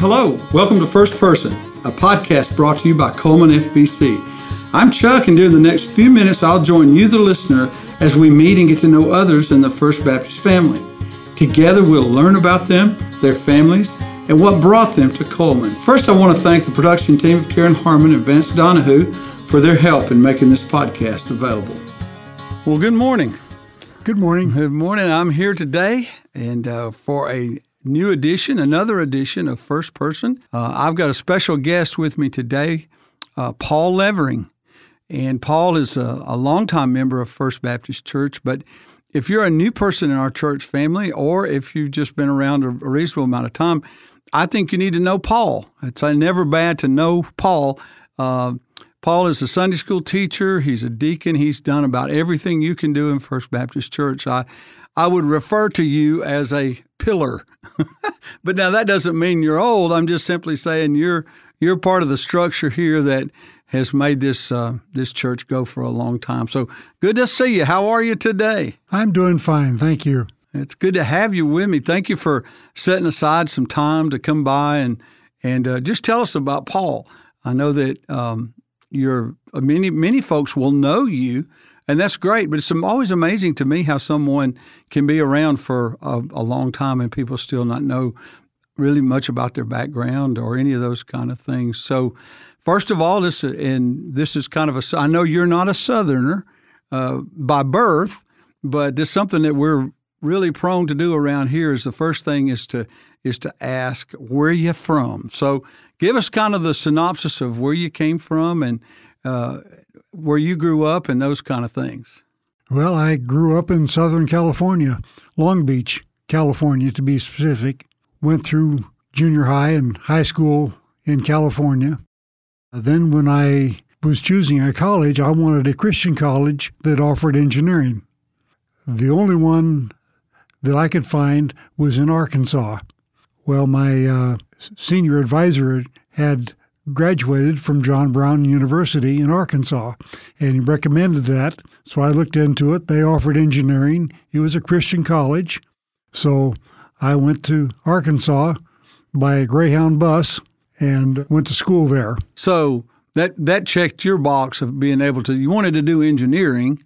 Hello, welcome to First Person, a podcast brought to you by Cullman FBC. I'm Chuck, and during the next few minutes, I'll join you, the listener, as we meet and get to know others in the First Baptist family. Together, we'll learn about them, their families, and what brought them to Cullman. First, I want to thank the production team of Karen Harmon and Vance Donahue for their help in making this podcast available. Well, good morning. Good morning. Good morning. I'm here today and uh, for a new edition, another edition of First Person. Uh, I've got a special guest with me today, uh, Paul Levering. And Paul is a, a longtime member of First Baptist Church, but if you're a new person in our church family, or if you've just been around a, reasonable amount of time, I think you need to know Paul. It's never bad to know Paul. Uh, Paul is a Sunday school teacher. He's a deacon. He's done about everything you can do in First Baptist Church. I, I would refer to you as a pillar. but now that doesn't mean you're old. I'm just simply saying you're you're part of the structure here that has made this uh, this church go for a long time. So good to see you. How are you today? I'm doing fine, thank you. It's good to have you with me. Thank you for setting aside some time to come by and and uh, just tell us about Paul. I know that um, you're uh, many many folks will know you, and that's great. But it's always amazing to me how someone can be around for a, a long time and people still not know really much about their background or any of those kind of things. So, first of all, this and this is kind of a. I know you're not a Southerner uh, by birth, but this is something that we're really prone to do around here. Is the first thing is to is to ask where you from. So, give us kind of the synopsis of where you came from and uh, where you grew up and those kind of things. Well, I grew up in Southern California, Long Beach, California to be specific. Went through junior high and high school in California. Then, when I was choosing a college, I wanted a Christian college that offered engineering. The only one that I could find was in Arkansas. Well, my uh, senior advisor had graduated from John Brown University in Arkansas, and he recommended that. So I looked into it. They offered engineering. It was a Christian college. So I went to Arkansas by a Greyhound bus and went to school there. So that that checked your box of being able to. You wanted to do engineering,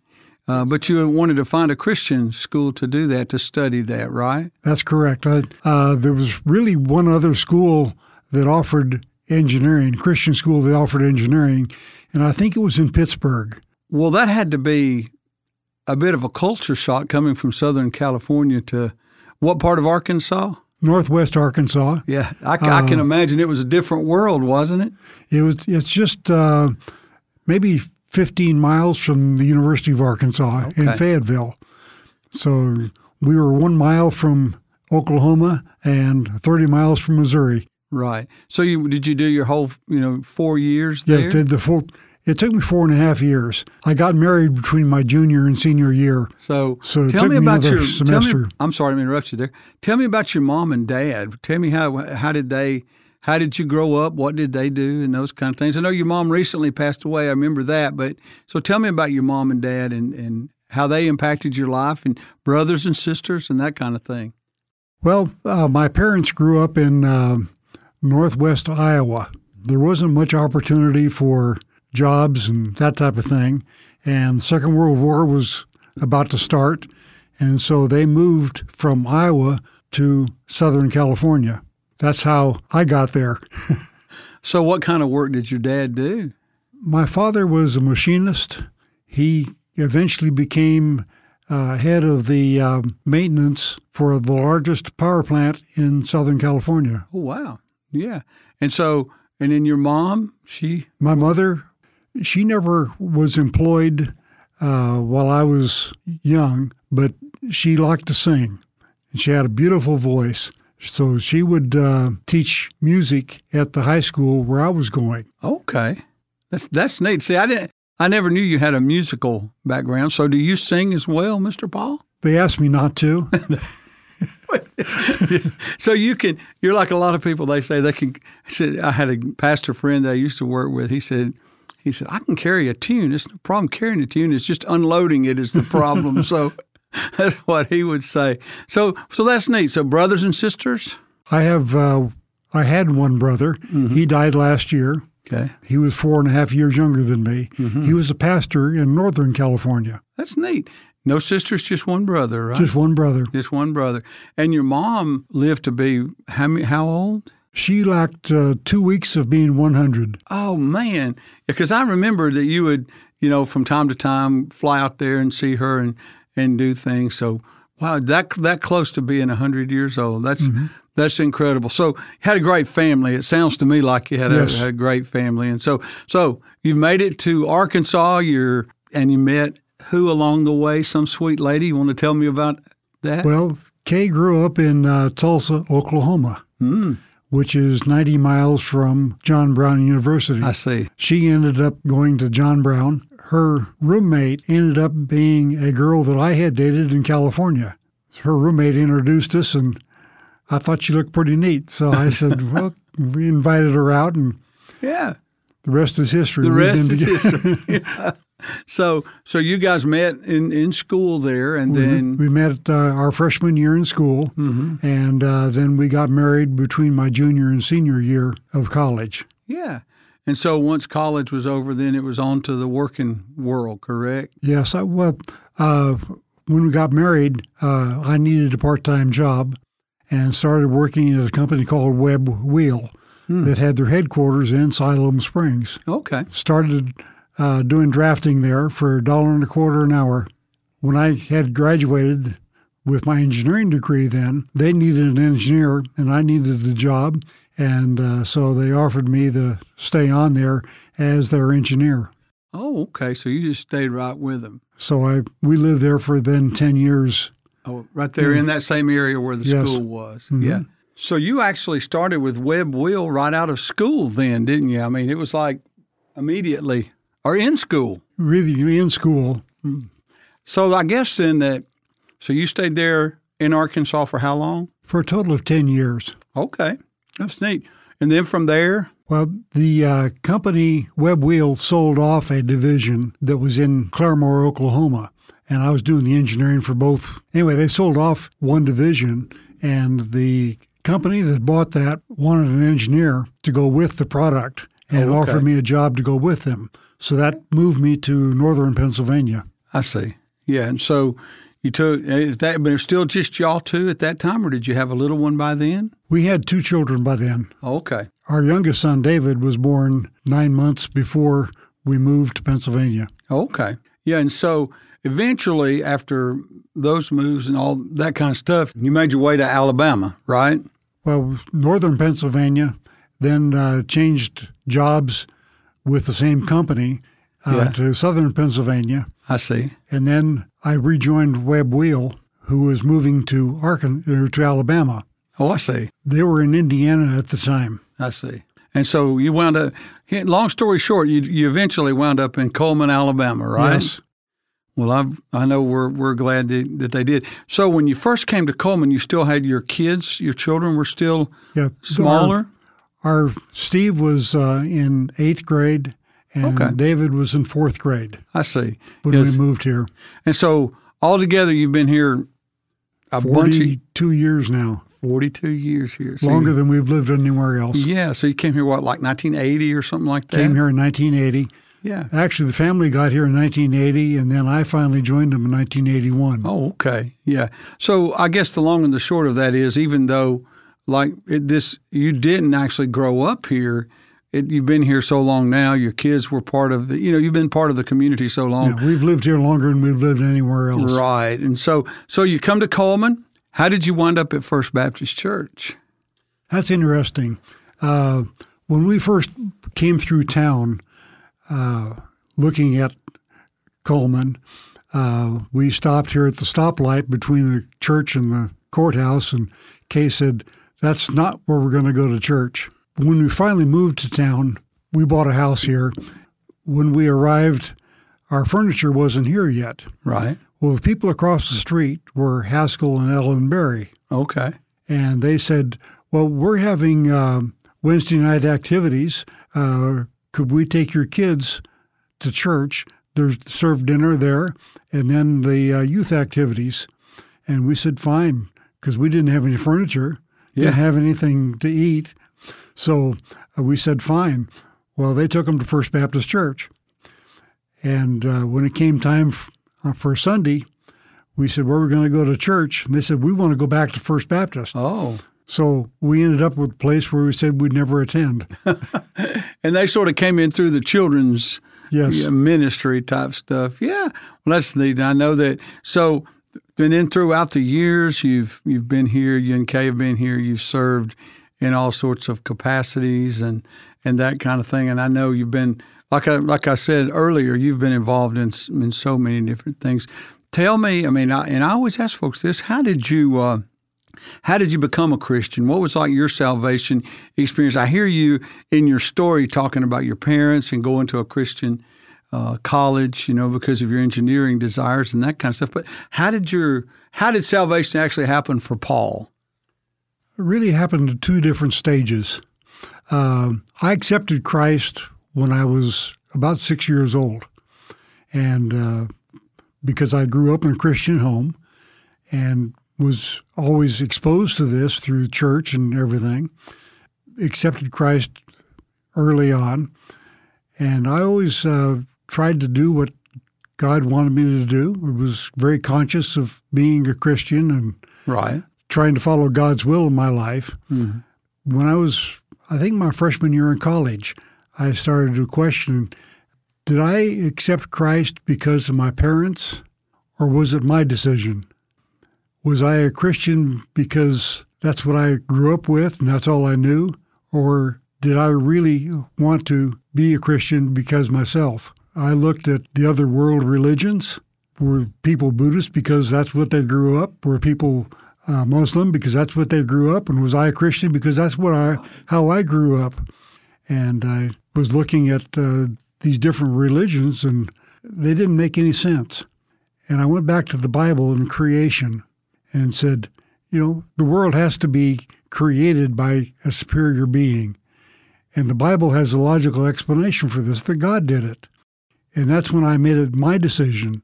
uh, but you wanted to find a Christian school to do that to study that, right? That's correct. I, uh, there was really one other school that offered engineering, Christian school that offered engineering, and I think it was in Pittsburgh. Well, that had to be a bit of a culture shock coming from Southern California to what part of Arkansas? Northwest Arkansas. Yeah, I, uh, I can imagine it was a different world, wasn't it? It was. It's just uh, maybe 15 miles from the University of Arkansas okay. in Fayetteville. So we were one mile from Oklahoma and 30 miles from Missouri. Right. So you did you do your whole you know four years there? Yes, did the four. It took me four and a half years. I got married between my junior and senior year. So, so tell me about me your semester. Me, I'm sorry to interrupt you there. Tell me about your mom and dad. Tell me how how did they how did you grow up? What did they do and those kind of things? I know your mom recently passed away. I remember that. But so tell me about your mom and dad and, and how they impacted your life and brothers and sisters and that kind of thing. Well, uh, my parents grew up in uh, northwest Iowa. There wasn't much opportunity for jobs and that type of thing. And the Second World War was about to start. And so they moved from Iowa to Southern California. That's how I got there. so, what kind of work did your dad do? My father was a machinist. He eventually became uh, head of the uh, maintenance for the largest power plant in Southern California. Oh, wow. Yeah. And so, and then your mom, she? My mother, she never was employed uh, while I was young, but she liked to sing. And she had a beautiful voice. So she would uh, teach music at the high school where I was going. Okay. That's that's neat. See, I didn't I never knew you had a musical background. So do you sing as well, Mr. Paul? They asked me not to. so you can you're like a lot of people they say they can I said I had a pastor friend that I used to work with. He said he said I can carry a tune. It's no problem carrying a tune. It's just unloading it is the problem. So that's what he would say. So so that's neat. So brothers and sisters? I have uh, I had one brother. He died last year. Okay. He was four and a half years younger than me. Mm-hmm. He was a pastor in Northern California. That's neat. No sisters, just one brother, right? Just one brother. Just one brother. And your mom lived to be how how old? She lacked uh, two weeks of being 100. Oh man, because I remember that you would, you know, from time to time fly out there and see her and and do things. So wow, that that close to being hundred years old. That's that's incredible. So you had a great family. It sounds to me like you had Yes. a, a great family. And so so you made it to Arkansas. You're and you met who along the way? Some sweet lady. You want to tell me about that? Well, Kay grew up in uh, Tulsa, Oklahoma, which is 90 miles from John Brown University. I see. She ended up going to John Brown. Her roommate ended up being a girl that I had dated in California. Her roommate introduced us, and I thought she looked pretty neat. So I said, Well, we invited her out, and Yeah. the rest is history. The We've rest is history. Yeah. So, so you guys met in, in school there, and then We met uh, our freshman year in school, Mm-hmm. and uh, then we got married between my junior and senior year of college. yeah, and so once college was over, then it was on to the working world. Correct? Yes, I, well, uh, when we got married, uh, I needed a part-time job, and started working at a company called Webb Wheel that had their headquarters in Siloam Springs. Okay. Started uh, doing drafting there for a dollar and a quarter an hour. When I had graduated with my engineering degree, then they needed an engineer, and I needed a job, and uh, so they offered me to stay on there as their engineer. Oh, okay. So you just stayed right with them. So I we lived there for then ten years. Oh, right there in that same area where the Yes. school was. Yeah. So you actually started with Webb Wheel right out of school, then, didn't you? I mean, it was like immediately or in school. Really in school, So I guess then that. So you stayed there in Arkansas for how long? for a total of ten years. Okay, that's neat. And then from there, Well, the uh, company Webb Wheel sold off a division that was in Claremore, Oklahoma, and I was doing the engineering for both. Anyway, they sold off one division, and the company that bought that wanted an engineer to go with the product oh, and Oh, okay. offered me a job to go with them. So that moved me to northern Pennsylvania. I see. Yeah, and so you took uh, is that, but it's still just y'all two at that time, or did you have a little one by then? We had two children by then. Oh, okay, Our youngest son, David, was born nine months before we moved to Pennsylvania. okay, yeah, and so eventually, after those moves and all that kind of stuff, you made your way to Alabama, right? Well, northern Pennsylvania, then uh, changed jobs with the same company uh, Yeah. to southern Pennsylvania. I see. And then I rejoined Webb Wheel, who was moving to Arkan- or to Alabama. Oh, I see. They were in Indiana at the time. I see. And so you wound up. Long story short, you you eventually wound up in Cullman, Alabama, right? Yes. Well, I I know we're we're glad that, that they did. So when you first came to Cullman, you still had your kids, your children were still Yeah. smaller. Our, our Steve was uh, in eighth grade, and Okay. David was in fourth grade I see. when Yes. we moved here. And so altogether, you've been here a bunch of Forty-two years now, forty-two years here. So longer you- than we've lived anywhere else. yeah. So you came here what, like 1980 or something like that? Came here in 1980. Yeah. Actually, the family got here in 1980, and then I finally joined them in 1981. Oh, okay. Yeah. So I guess the long and the short of that is, even though like it, this, you didn't actually grow up here. It, you've been here so long now. Your kids were part of the. You know, you've been part of the community so long. Yeah, we've lived here longer than we've lived anywhere else. Right. And so, so you come to Cullman. How did you wind up at First Baptist Church? That's interesting. Uh, when we first came through town, uh, looking at Cullman, uh, we stopped here at the stoplight between the church and the courthouse, and Kay said, "That's not where we're going to go to church." When we finally moved to town, we bought a house here. When we arrived, our furniture wasn't here yet. Right. Well, the people across the street were Haskell and Ellen Berry. Okay. and they said, "Well, we're having um Wednesday night activities. Uh, could we take your kids to church? There's serve dinner there, and then the uh, youth activities." And we said, "Fine," because we didn't have any furniture, Yeah. didn't have anything to eat. So uh, we said, fine. Well, they took them to First Baptist Church. And uh, when it came time f- uh, for Sunday, we said, where are we going to go to church? And they said, we want to go back to First Baptist. Oh. So we ended up with a place where we said we'd never attend. and they sort of came in through the children's yes. ministry type stuff. Yeah. Well, that's neat. I know that. So, and then throughout the years, you've you've been here. You and Kay have been here. You've served in all sorts of capacities and and that kind of thing. And I know you've been like I like I said earlier. You've been involved in in so many different things. Tell me. I mean, I, and I always ask folks this: How did you? Uh, how did you become a Christian? What was like your salvation experience? I hear you in your story talking about your parents and going to a Christian uh, college, you know, because of your engineering desires and that kind of stuff. But how did your how did salvation actually happen for Paul? It really happened in two different stages. Uh, I accepted Christ when I was about six years old, and uh, because I grew up in a Christian home and was always exposed to this through church and everything, accepted Christ early on, and I always uh, tried to do what God wanted me to do. I was very conscious of being a Christian and right. trying to follow God's will in my life. Mm-hmm. When I was, I think, my freshman year in college, I started to question did I accept Christ because of my parents, or was it my decision? Was I a Christian because that's what I grew up with and that's all I knew? Or did I really want to be a Christian because myself? I looked at the other world religions. Were people Buddhist because that's what they grew up? Were people uh, Muslim because that's what they grew up? And was I a Christian because that's what I how I grew up? And I was looking at uh, these different religions, and they didn't make any sense. And I went back to the Bible and creation, and said, you know, the world has to be created by a superior being. And the Bible has a logical explanation for this that God did it. And that's when I made it my decision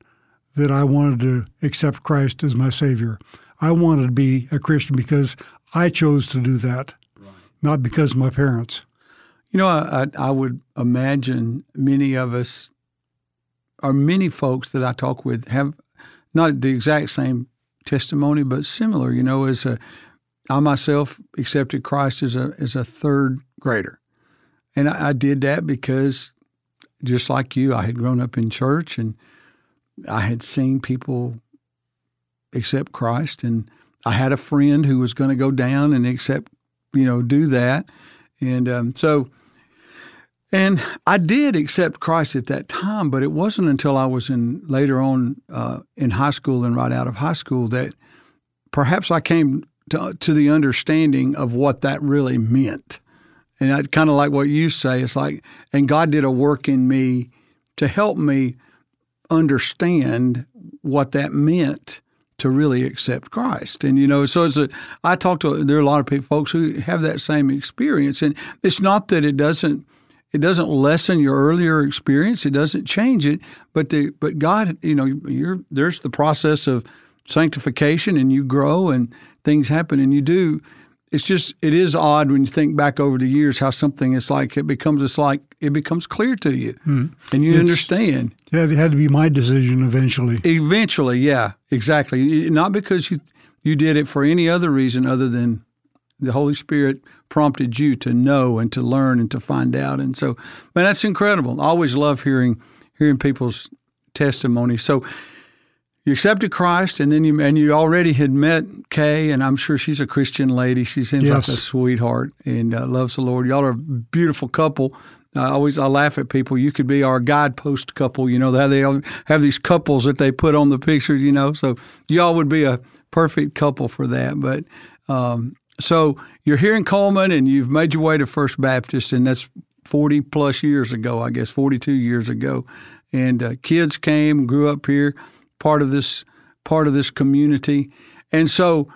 that I wanted to accept Christ as my Savior. I wanted to be a Christian because I chose to do that, right. not because of my parents. You know, I, I would imagine many of us, or many folks that I talk with, have not the exact same testimony, but similar. You know, as a I myself accepted Christ as a as a third grader, and I, I did that because just like you, I had grown up in church and I had seen people accept Christ, and I had a friend who was going to go down and accept, you know, do that, and um, so. And I did accept Christ at that time, but it wasn't until I was in later on uh, in high school and right out of high school that perhaps I came to, to the understanding of what that really meant. And it's kind of like what you say. It's like, and God did a work in me to help me understand what that meant to really accept Christ. And you know, so it's a I talk to there are a lot of people, folks who have that same experience, and it's not that it doesn't it doesn't lessen your earlier experience, it doesn't change it, but the but God, you know, you're there's the process of sanctification, and you grow, and things happen, and you do. It's just it is odd when you think back over the years how something is like it becomes it's like it becomes clear to you. Mm. and you it's, understand. Yeah it had to be my decision eventually. Eventually yeah exactly. Not because you you did it for any other reason other than the holy spirit prompted you to know and to learn and to find out and so man that's incredible i always love hearing hearing people's testimony so you accepted Christ, and then you and you already had met Kay, and I'm sure she's a Christian lady. She seems yes. like a sweetheart and uh, loves the Lord. Y'all are a beautiful couple. I always I laugh at people. You could be our guidepost couple. You know how they have these couples that they put on the pictures. You know, so y'all would be a perfect couple for that. But um, so you're here in Cullman and you've made your way to First Baptist, and that's 40 plus years ago, I guess, 42 years ago. And uh, kids came, grew up here part of this part of this community. And so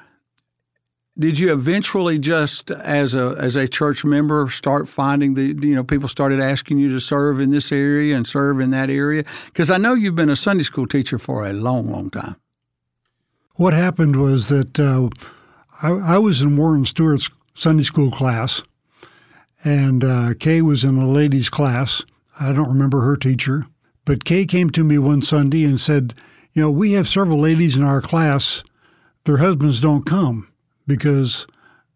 did you eventually just as a as a church member start finding the you know people started asking you to serve in this area and serve in that area because I know you've been a Sunday school teacher for a long long time. What happened was that uh, I, I was in Warren Stewart's Sunday school class, and uh, Kay was in a ladies' class. I don't remember her teacher, but Kay came to me one Sunday and said, "You know, we have several ladies in our class. Their husbands don't come because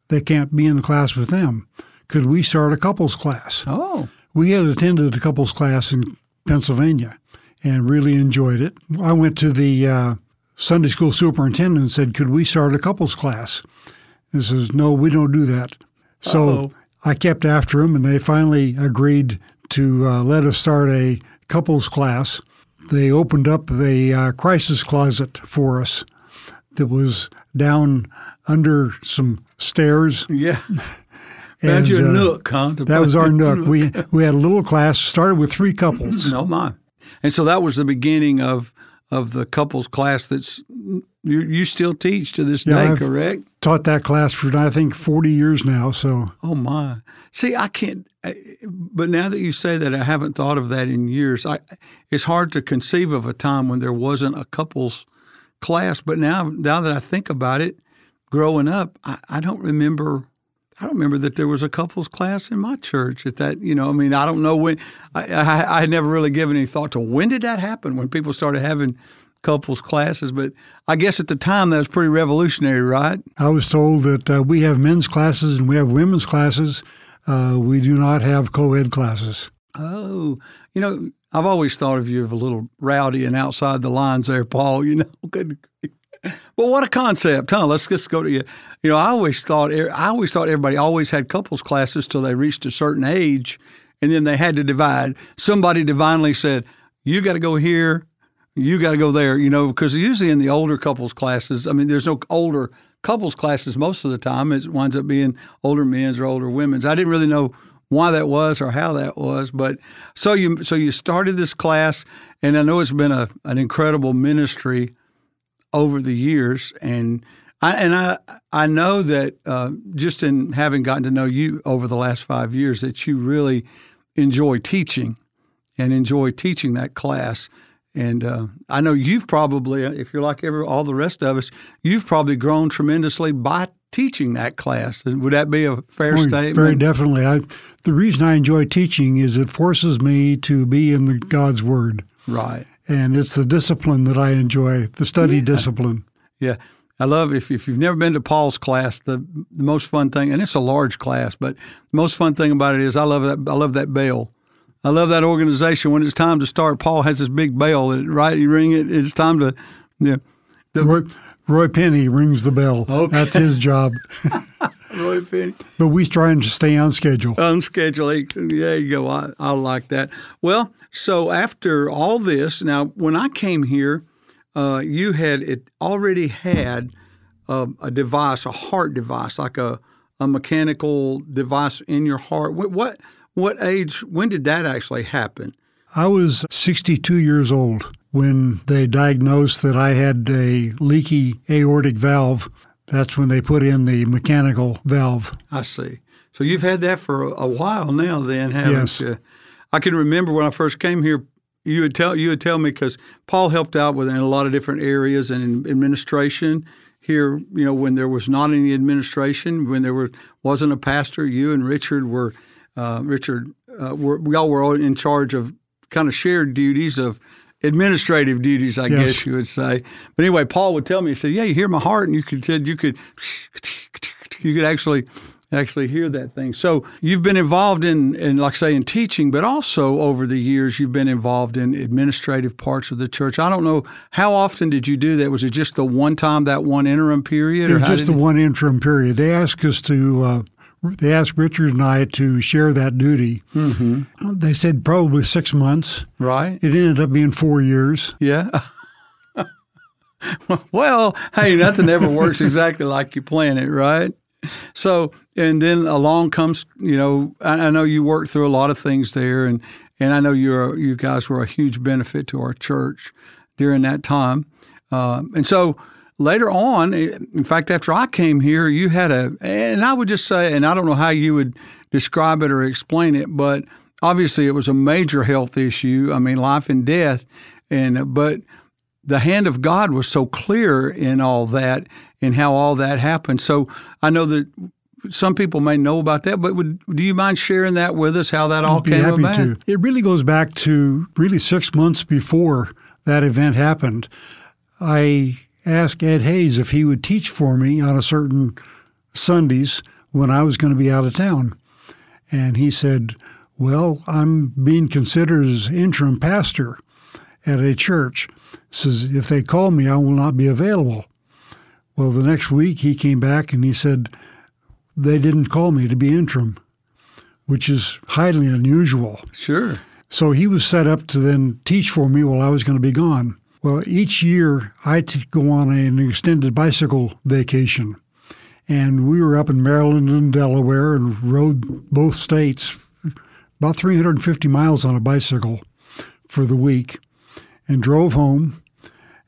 they can't be in the class with them. Could we start a couples class?" Oh, We had attended a couples class in Pennsylvania and really enjoyed it. I went to the uh, Sunday school superintendent said, Could we start a couples class? He says, No, we don't do that. So Uh-oh. I kept after him, and they finally agreed to uh, let us start a couples class. They opened up a uh, crisis closet for us that was down under some stairs. yeah. Found you a uh, nook, huh? That was our nook. We we had a little class started with three couples. Oh my! And so that was the beginning of of the couples class. That's you you still teach to this Yeah, day, I've- correct? Taught that class for I think forty years now. So Oh my! See, I can't. But now that you say that, I haven't thought of that in years. I it's hard to conceive of a time when there wasn't a couples class. But now, now that I think about it, growing up, I, I don't remember. I don't remember that there was a couples class in my church at that. You know, I mean, I don't know when. I, I, I had never really given any thought to when did that happen when people started having couples classes. But I guess at the time that was pretty revolutionary, right? I was told that uh, we have men's classes and we have women's classes. Uh, we do not have co-ed classes. Oh, you know, I've always thought of you as a little rowdy and outside the lines there, Paul. You know, good. But what a concept, huh? Let's just go to you. You know, I always thought I always thought everybody always had couples classes till they reached a certain age, and then they had to divide. Somebody divinely said, "You got to go here, you got to go there." You know, because usually in the older couples classes, I mean, there's no older couples classes most of the time. It winds up being older men's or older women's. I didn't really know why that was or how that was. But so you so you started this class, and I know it's been a an incredible ministry over the years, and I and I I know that uh, just in having gotten to know you over the last five years, that you really enjoy teaching and enjoy teaching that class. And uh, I know you've probably, if you're like every, all the rest of us, you've probably grown tremendously by teaching that class. Would that be a fair Oh, statement? Very definitely. I, the reason I enjoy teaching is it forces me to be in the God's Word, Right. And it's the discipline that I enjoy, the study discipline. Yeah. I love if, if you've never been to Paul's class, the, the most fun thing, and it's a large class, but the most fun thing about it is I love that I love that bell. I love that organization. When it's time to start, Paul has this big bell that right you ring it. It's time to, you know, Roy, Roy Penny rings the bell. Okay. That's his job. But we trying to stay on schedule. on schedule. There you go. I, I like that. Well, so after all this, now when I came here, uh, you had it already had a, a device, a heart device, like a, a mechanical device in your heart. What, what what age? When did that actually happen? I was 62 years old when they diagnosed that I had a leaky aortic valve. That's when they put in the mechanical valve. I see. So you've had that for a, while now, then, haven't Yes. you? I can remember when I first came here. You would tell you would tell me because Paul helped out with in a lot of different areas and in administration here. You know, when there was not any administration, when there were wasn't a pastor, you and Richard were uh, Richard. Uh, were, we all were all in charge of kind of shared duties of administrative duties, I Yes. guess you would say. But anyway, Paul would tell me, he said, "Yeah, you hear my heart," and you could said you could you could actually actually hear that thing. So you've been involved in, in like I say, in teaching, but also over the years you've been involved in administrative parts of the church. I don't know how often did you do that? Was it just the one time that one interim period, It was just the it- one interim period. They asked us to, uh, they asked Richard and I to share that duty. Mm-hmm. They said probably six months. right? It ended up being four years. Yeah. well, hey, nothing ever works exactly like you plan it, right? So, and then along comes, you know, I, I know you worked through a lot of things there, and and I know you're you guys were a huge benefit to our church during that time, uh, and so later on, in fact, after I came here, you had a, and I would just say, and I don't know how you would describe it or explain it, but obviously it was a major health issue. I mean, life and death, and but the hand of God was so clear in all that and how all that happened. So I know that some people may know about that, but would, do you mind sharing that with us? How that all came happy about? to. It really goes back to really six months before that event happened. I asked Ed Hayes if he would teach for me on a certain Sundays when I was going to be out of town, and he said, "Well, I'm being considered as interim pastor at a church. Says if they call me, I will not be available." Well, the next week he came back and he said they didn't call me to be interim, which is highly unusual. Sure. So he was set up to then teach for me while I was going to be gone. Well, each year I go on an extended bicycle vacation. And we were up in Maryland and Delaware and rode both states about 350 miles on a bicycle for the week and drove home.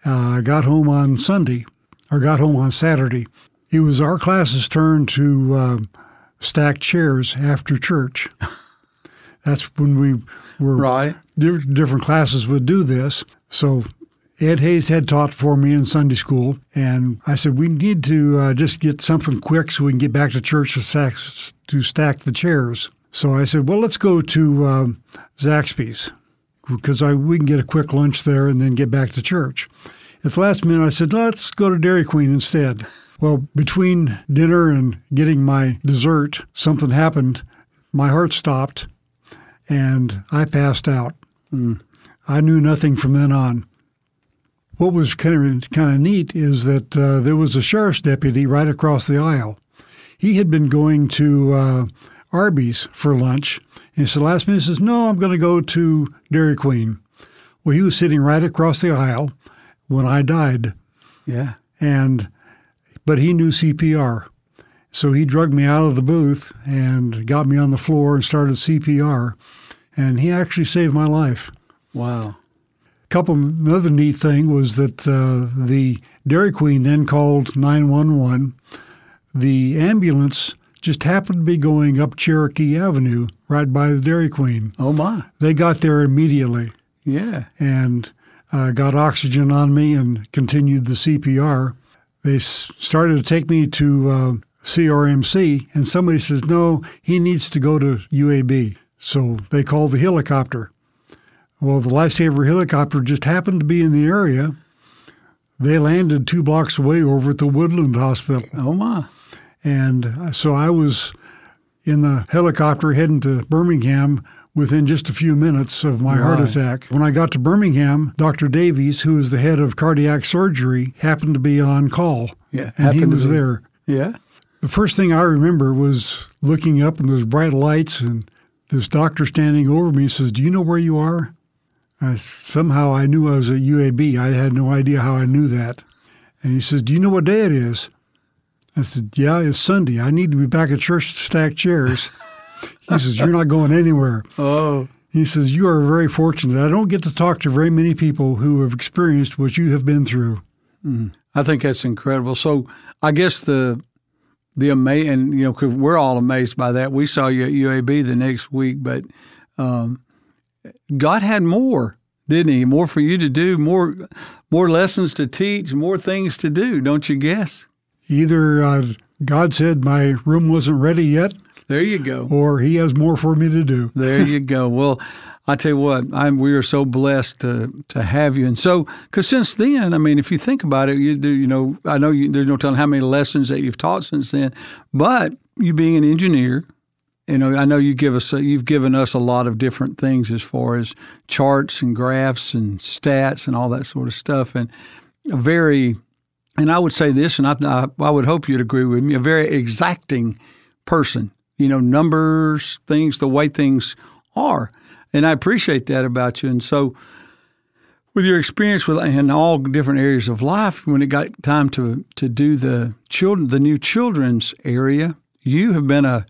I uh, got home on Sunday or got home on Saturday. It was our class's turn to uh, stack chairs after church. That's when we were right. Di- different classes would do this. So Ed Hayes had taught for me in Sunday school, and I said we need to uh, just get something quick so we can get back to church to stack, to stack the chairs. So I said, well, let's go to uh, Zaxby's because I, we can get a quick lunch there and then get back to church. At the last minute, I said, let's go to Dairy Queen instead. Well, between dinner and getting my dessert, something happened. My heart stopped and I passed out. Mm. I knew nothing from then on. What was kind of kind of neat is that uh, there was a sheriff's deputy right across the aisle. He had been going to uh, Arby's for lunch, and he said last minute he says, "No, I'm going to go to Dairy Queen." Well, he was sitting right across the aisle when I died. Yeah, and but he knew CPR. So he drugged me out of the booth and got me on the floor and started CPR and he actually saved my life. Wow. Couple another neat thing was that uh, the Dairy Queen then called 911. The ambulance just happened to be going up Cherokee Avenue right by the Dairy Queen. Oh my! They got there immediately. Yeah. And uh, got oxygen on me and continued the CPR. They s- started to take me to uh, CRMC, and somebody says, no, he needs to go to UAB. So they called the helicopter. Well, the lifesaver helicopter just happened to be in the area. They landed two blocks away over at the Woodland Hospital. Oh, my. And so I was in the helicopter heading to Birmingham within just a few minutes of my right. heart attack. When I got to Birmingham, Dr. Davies, who is the head of cardiac surgery, happened to be on call. Yeah, and he was there. Yeah. The first thing I remember was looking up and those bright lights and this doctor standing over me says, "Do you know where you are?" I, somehow I knew I was at UAB. I had no idea how I knew that. And he says, "Do you know what day it is?" I said, "Yeah, it's Sunday. I need to be back at church to stack chairs." he says, "You're not going anywhere." Oh. He says, "You are very fortunate. I don't get to talk to very many people who have experienced what you have been through." Mm. I think that's incredible. So I guess the the amazing, and you know, cause we're all amazed by that. We saw you at UAB the next week, but um, God had more, didn't He? More for you to do, more, more lessons to teach, more things to do. Don't you guess? Either uh, God said my room wasn't ready yet. There you go. Or He has more for me to do. there you go. Well, I tell you what, I'm, we are so blessed to to have you. And so, because since then, I mean, if you think about it, you you know, I know you, there's no telling how many lessons that you've taught since then. But you being an engineer, you know, I know you give us, you've given us a lot of different things as far as charts and graphs and stats and all that sort of stuff, and a very, and I would say this, and I, I would hope you'd agree with me, a very exacting person. You know, numbers, things, the way things are. And I appreciate that about you. And so, with your experience with in all different areas of life, when it got time to to do the children, the new children's area, you have been a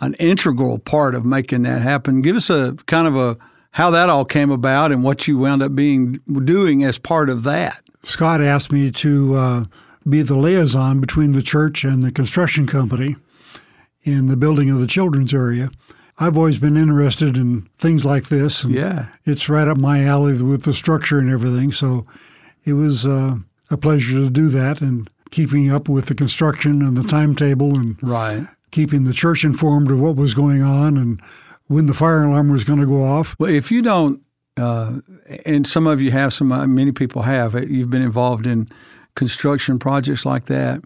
an integral part of making that happen. Give us a kind of a how that all came about and what you wound up being doing as part of that. Scott asked me to uh, be the liaison between the church and the construction company in the building of the children's area. I've always been interested in things like this. yeah. It's right up my alley with the structure and everything. So it was uh, a pleasure to do that. And keeping up with the construction and the timetable and right. Keeping the church informed of what was going on and when the fire alarm was going to go off. Well, if you don't, uh, and some of you have, some uh, many people have, uh, you've been involved in construction projects like that.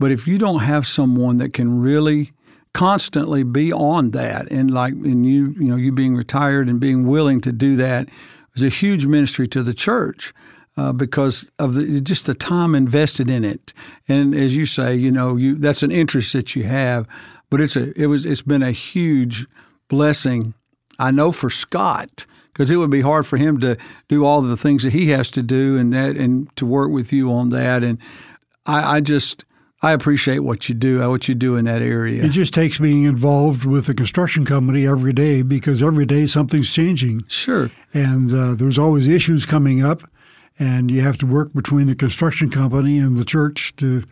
But if you don't have someone that can really constantly be on that, and like, and you, you know, you being retired and being willing to do that, is a huge ministry to the church. Uh, because of the, just the time invested in it, and as you say, you know, you that's an interest that you have, but it's a it was it's been a huge blessing. I know for Scott because it would be hard for him to do all the things that he has to do and that and to work with you on that. And I, I just I appreciate what you do, what you do in that area. It just takes being involved with a construction company every day because every day something's changing. Sure. And uh, there's always issues coming up, and you have to work between the construction company and the church to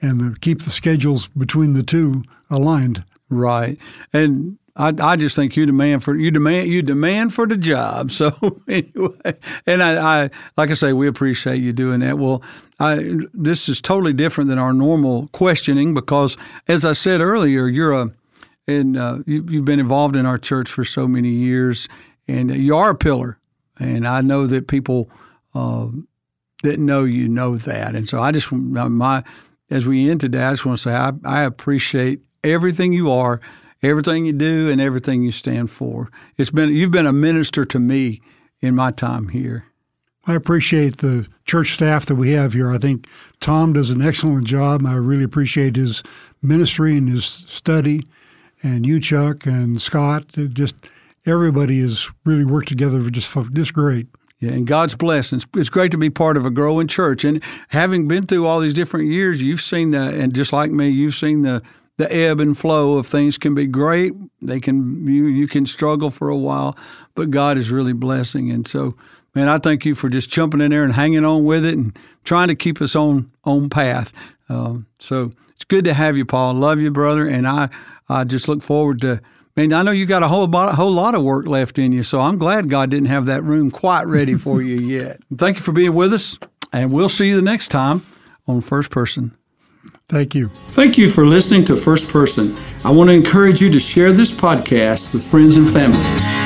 and the, keep the schedules between the two aligned. Right. And I, I just think you demand for you demand you demand for the job. So anyway, and I, I like I say, we appreciate you doing that. Well, I, this is totally different than our normal questioning because, as I said earlier, you're a and uh, you, you've been involved in our church for so many years, and you are a pillar. And I know that people uh, that know you know that. And so I just my as we end today, I just want to say I, I appreciate everything you are everything you do and everything you stand for. It's been you've been a minister to me in my time here. I appreciate the church staff that we have here. I think Tom does an excellent job. I really appreciate his ministry and his study, and you, Chuck, and Scott. Just everybody has really worked together for just just great. Yeah, and God's blessings. It's great to be part of a growing church, and having been through all these different years, you've seen that, and just like me, you've seen the the ebb and flow of things can be great. They can you you can struggle for a while, but God is really blessing. And so, man, I thank you for just jumping in there and hanging on with it and trying to keep us on on path. Um, so it's good to have you, Paul. Love you, brother, and I I just look forward to. Man, I know you got a whole a whole lot of work left in you, so I'm glad God didn't have that room quite ready for you yet. Thank you for being with us, and we'll see you the next time on First Person. Thank you. Thank you for listening to First Person. I want to encourage you to share this podcast with friends and family.